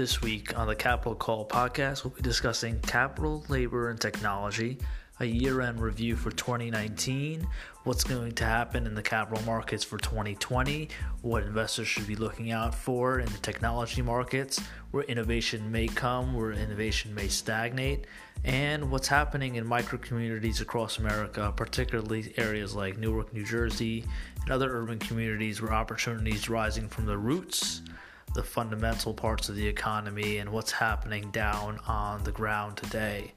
This week on the Capital Call podcast, we'll be discussing capital, labor, and technology, a year end review for 2019, what's going to happen in the capital markets for 2020, what investors should be looking out for in the technology markets, where innovation may come, where innovation may stagnate, and what's happening in micro communities across America, particularly areas like Newark, New Jersey, and other urban communities where opportunities rising from the roots the fundamental parts of the economy and what's happening down on the ground today.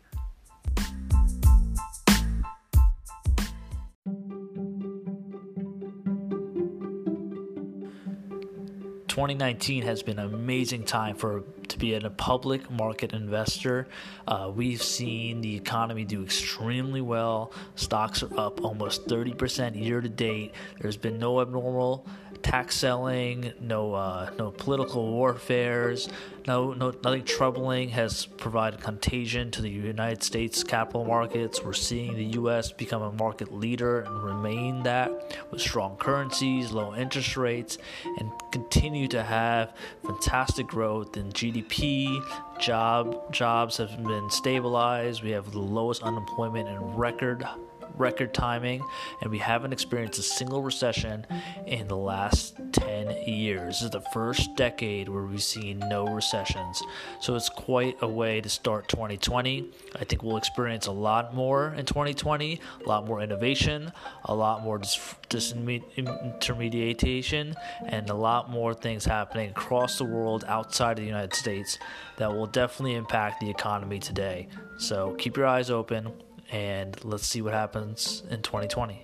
Twenty nineteen has been an amazing time for to be a public market investor. Uh, we've seen the economy do extremely well. Stocks are up almost thirty percent year to date. There's been no abnormal tax selling, no uh, no political warfares, no no nothing troubling has provided contagion to the United States capital markets. We're seeing the U.S. become a market leader and remain that with strong currencies, low interest rates, and continue to have fantastic growth in GDP. Job jobs have been stabilized. We have the lowest unemployment in record record timing, and we haven't experienced a single recession in the last 10 years. This is the first decade where we've seen no recessions. So it's quite a way to start 2020. I think we'll experience a lot more in 2020, a lot more innovation, a lot more dis- disintermediation, and a lot more things happening across the world outside of the United States that will definitely impact the economy today. So keep your eyes open and let's see what happens in 2020.